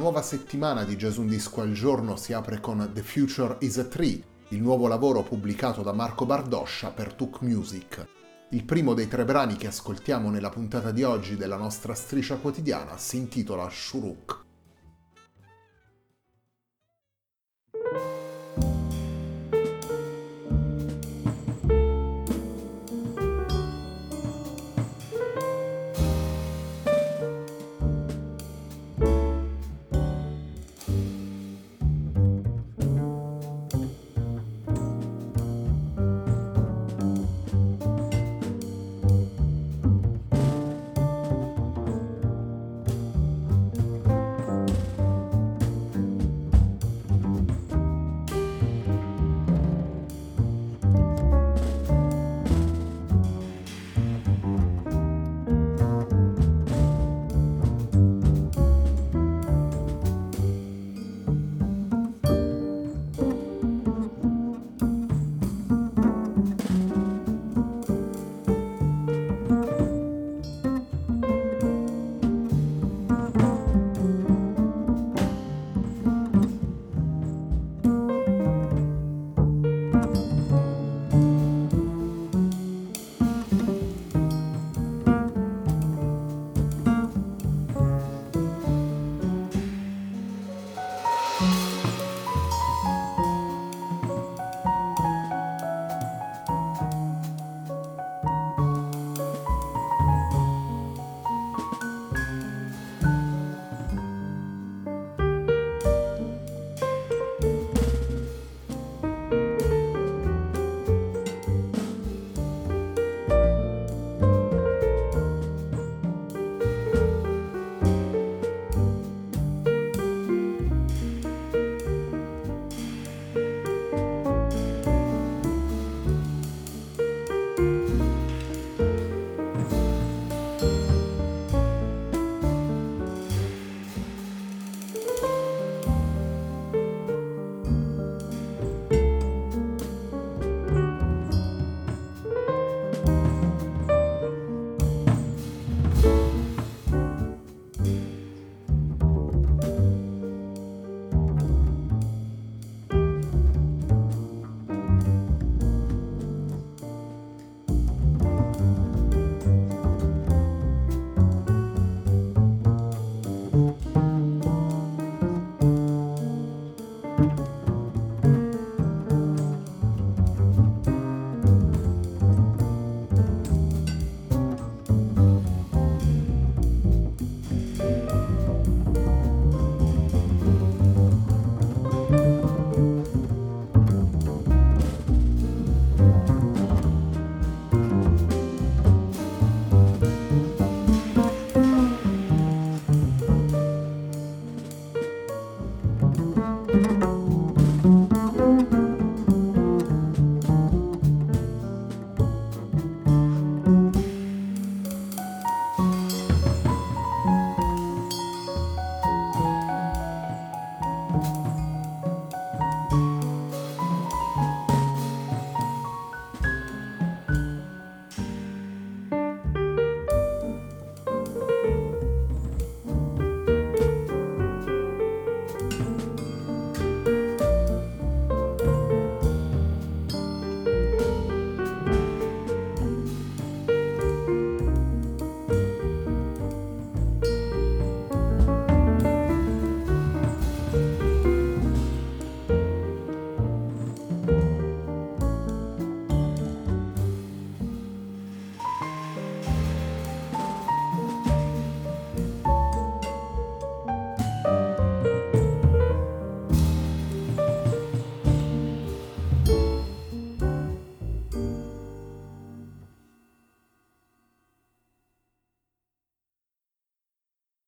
Nuova settimana di Gesù Disco al giorno si apre con The Future is a Tree, il nuovo lavoro pubblicato da Marco Bardoscia per Tuk Music. Il primo dei tre brani che ascoltiamo nella puntata di oggi della nostra striscia quotidiana si intitola Shuruk.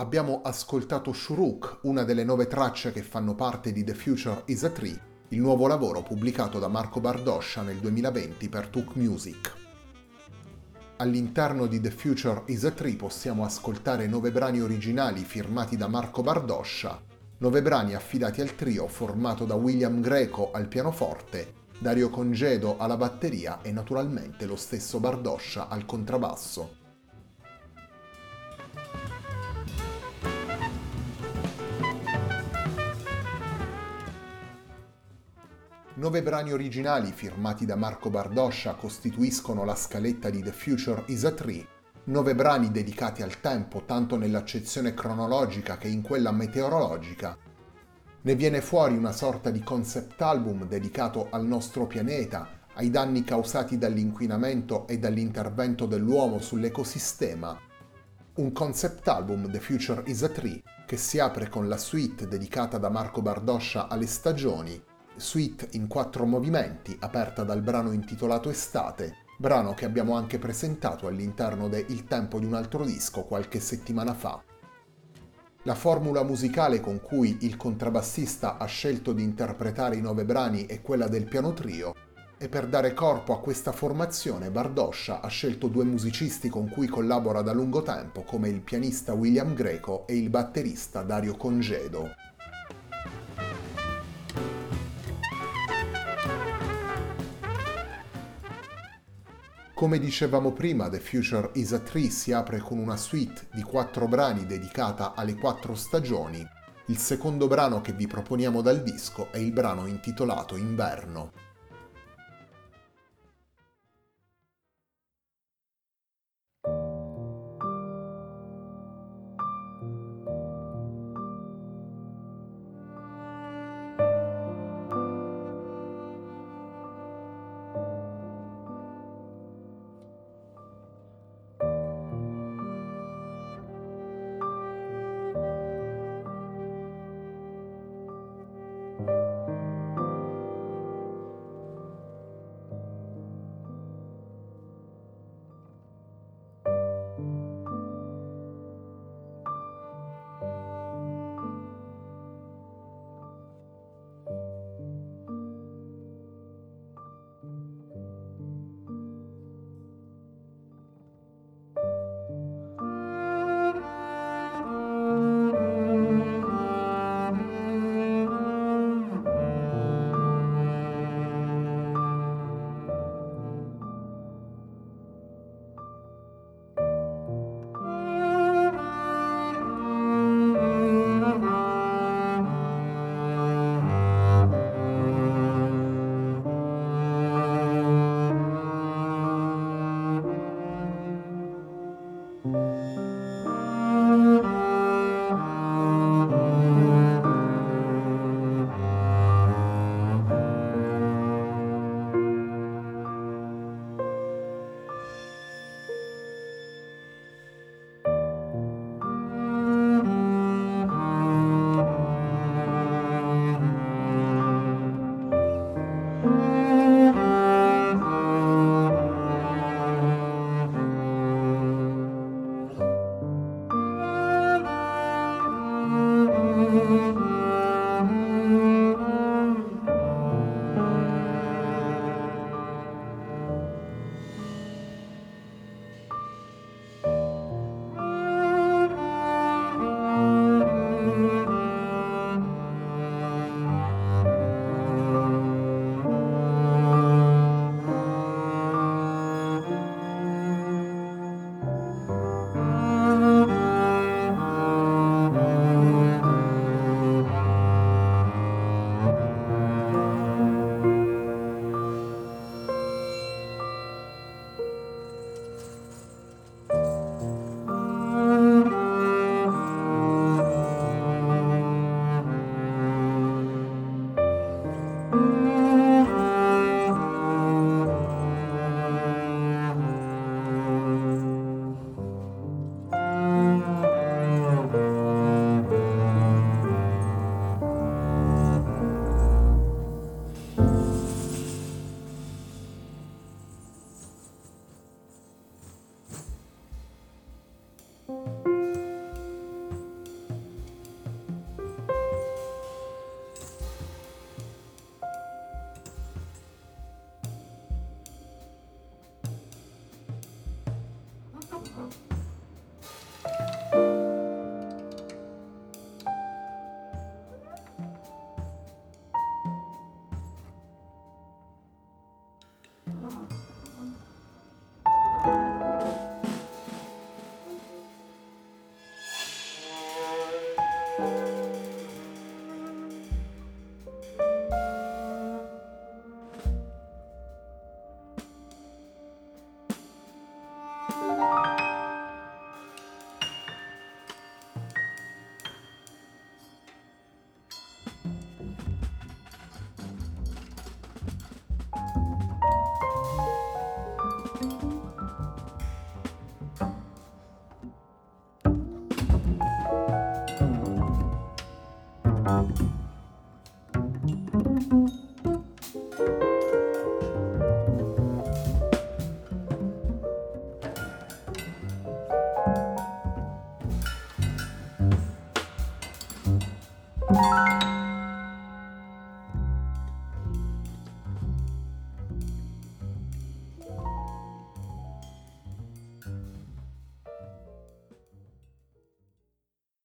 Abbiamo ascoltato Shuruk, una delle nove tracce che fanno parte di The Future is a Tree, il nuovo lavoro pubblicato da Marco Bardoscia nel 2020 per Took Music. All'interno di The Future is a Tree possiamo ascoltare nove brani originali firmati da Marco Bardoscia, nove brani affidati al trio formato da William Greco al pianoforte, Dario Congedo alla batteria e naturalmente lo stesso Bardoscia al contrabbasso. Nove brani originali firmati da Marco Bardoscia costituiscono la scaletta di The Future is a Tree, nove brani dedicati al tempo tanto nell'accezione cronologica che in quella meteorologica. Ne viene fuori una sorta di concept album dedicato al nostro pianeta, ai danni causati dall'inquinamento e dall'intervento dell'uomo sull'ecosistema. Un concept album The Future is a Tree che si apre con la suite dedicata da Marco Bardoscia alle stagioni, suite in quattro movimenti aperta dal brano intitolato Estate, brano che abbiamo anche presentato all'interno de Il tempo di un altro disco qualche settimana fa. La formula musicale con cui il contrabbassista ha scelto di interpretare i nove brani è quella del piano trio e per dare corpo a questa formazione Bardoscia ha scelto due musicisti con cui collabora da lungo tempo come il pianista William Greco e il batterista Dario Congedo. Come dicevamo prima, The Future is a Tree si apre con una suite di quattro brani dedicata alle quattro stagioni. Il secondo brano che vi proponiamo dal disco è il brano intitolato Inverno.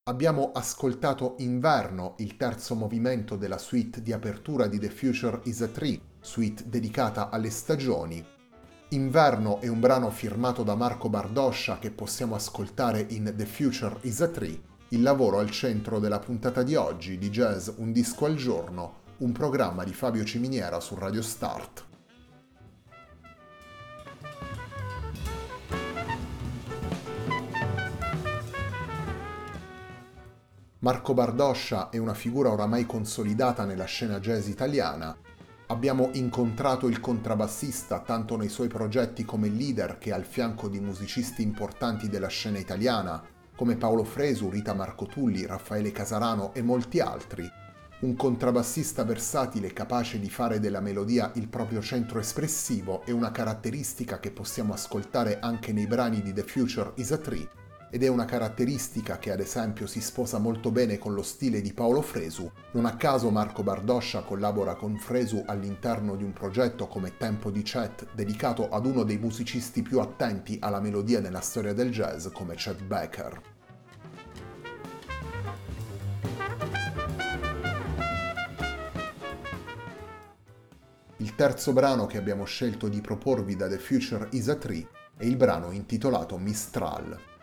Abbiamo ascoltato Inverno, il terzo movimento della suite di apertura di The Future is a Tree, suite dedicata alle stagioni. Inverno è un brano firmato da Marco Bardoscia che possiamo ascoltare in The Future is a Tree, il lavoro al centro della puntata di oggi di Jazz Un disco al giorno, un programma di Fabio Ciminiera su Radio Start. Marco Bardoscia è una figura oramai consolidata nella scena jazz italiana. Abbiamo incontrato il contrabbassista tanto nei suoi progetti come leader che al fianco di musicisti importanti della scena italiana, come Paolo Fresu, Rita Marcotulli, Raffaele Casarano e molti altri. Un contrabbassista versatile capace di fare della melodia il proprio centro espressivo è una caratteristica che possiamo ascoltare anche nei brani di The Future is a Tree ed è una caratteristica che ad esempio si sposa molto bene con lo stile di Paolo Fresu. Non a caso Marco Bardoscia collabora con Fresu all'interno di un progetto come Tempo di Chat dedicato ad uno dei musicisti più attenti alla melodia nella storia del jazz come Chet Baker. Il terzo brano che abbiamo scelto di proporvi da The Future is a Tree è il brano intitolato Mistral.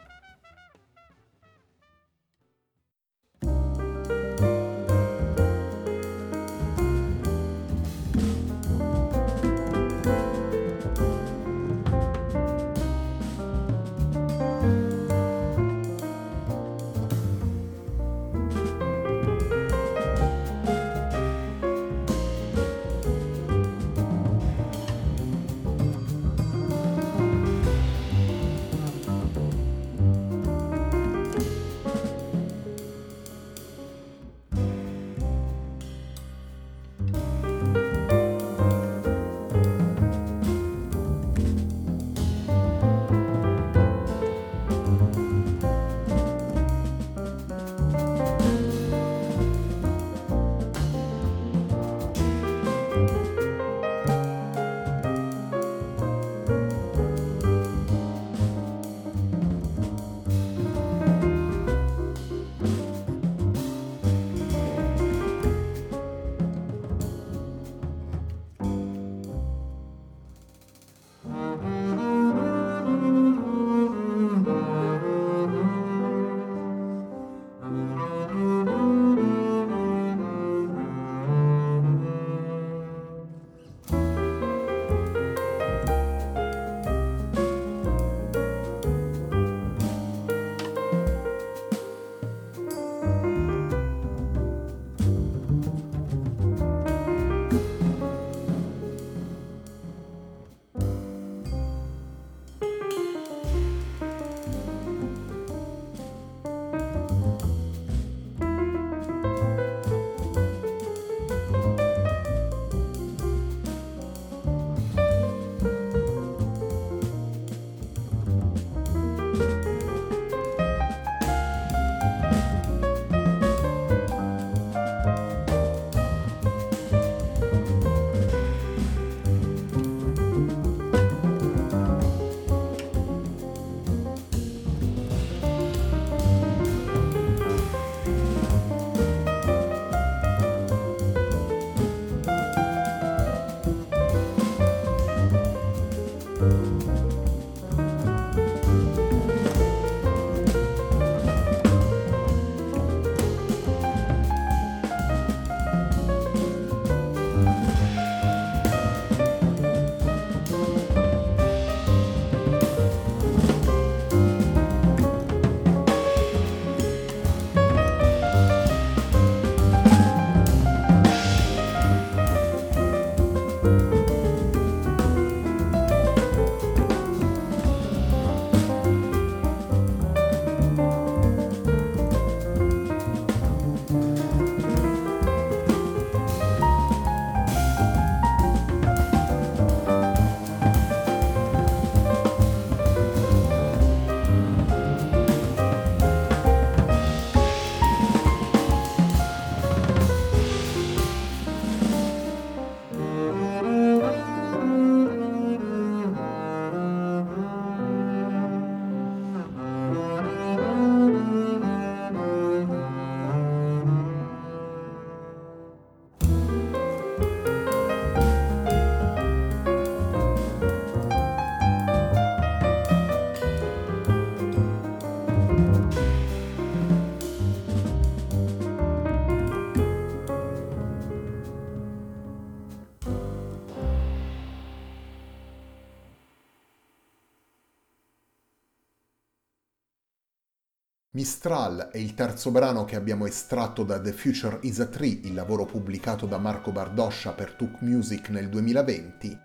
Mistral è il terzo brano che abbiamo estratto da The Future is a Tree, il lavoro pubblicato da Marco Bardoscia per Tuk Music nel 2020.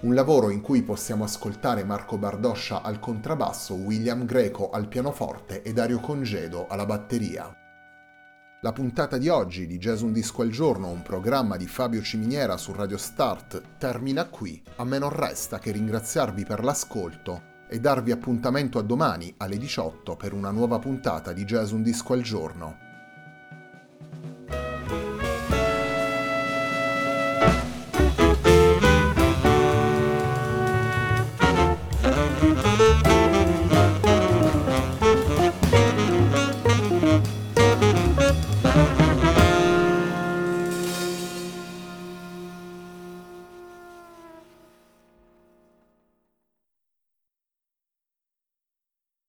Un lavoro in cui possiamo ascoltare Marco Bardoscia al contrabbasso, William Greco al pianoforte e Dario Congedo alla batteria. La puntata di oggi di Jazz Un Disco al Giorno, un programma di Fabio Ciminiera su Radio Start, termina qui. A me non resta che ringraziarvi per l'ascolto e darvi appuntamento a domani alle 18 per una nuova puntata di Jazz Un Disco al Giorno.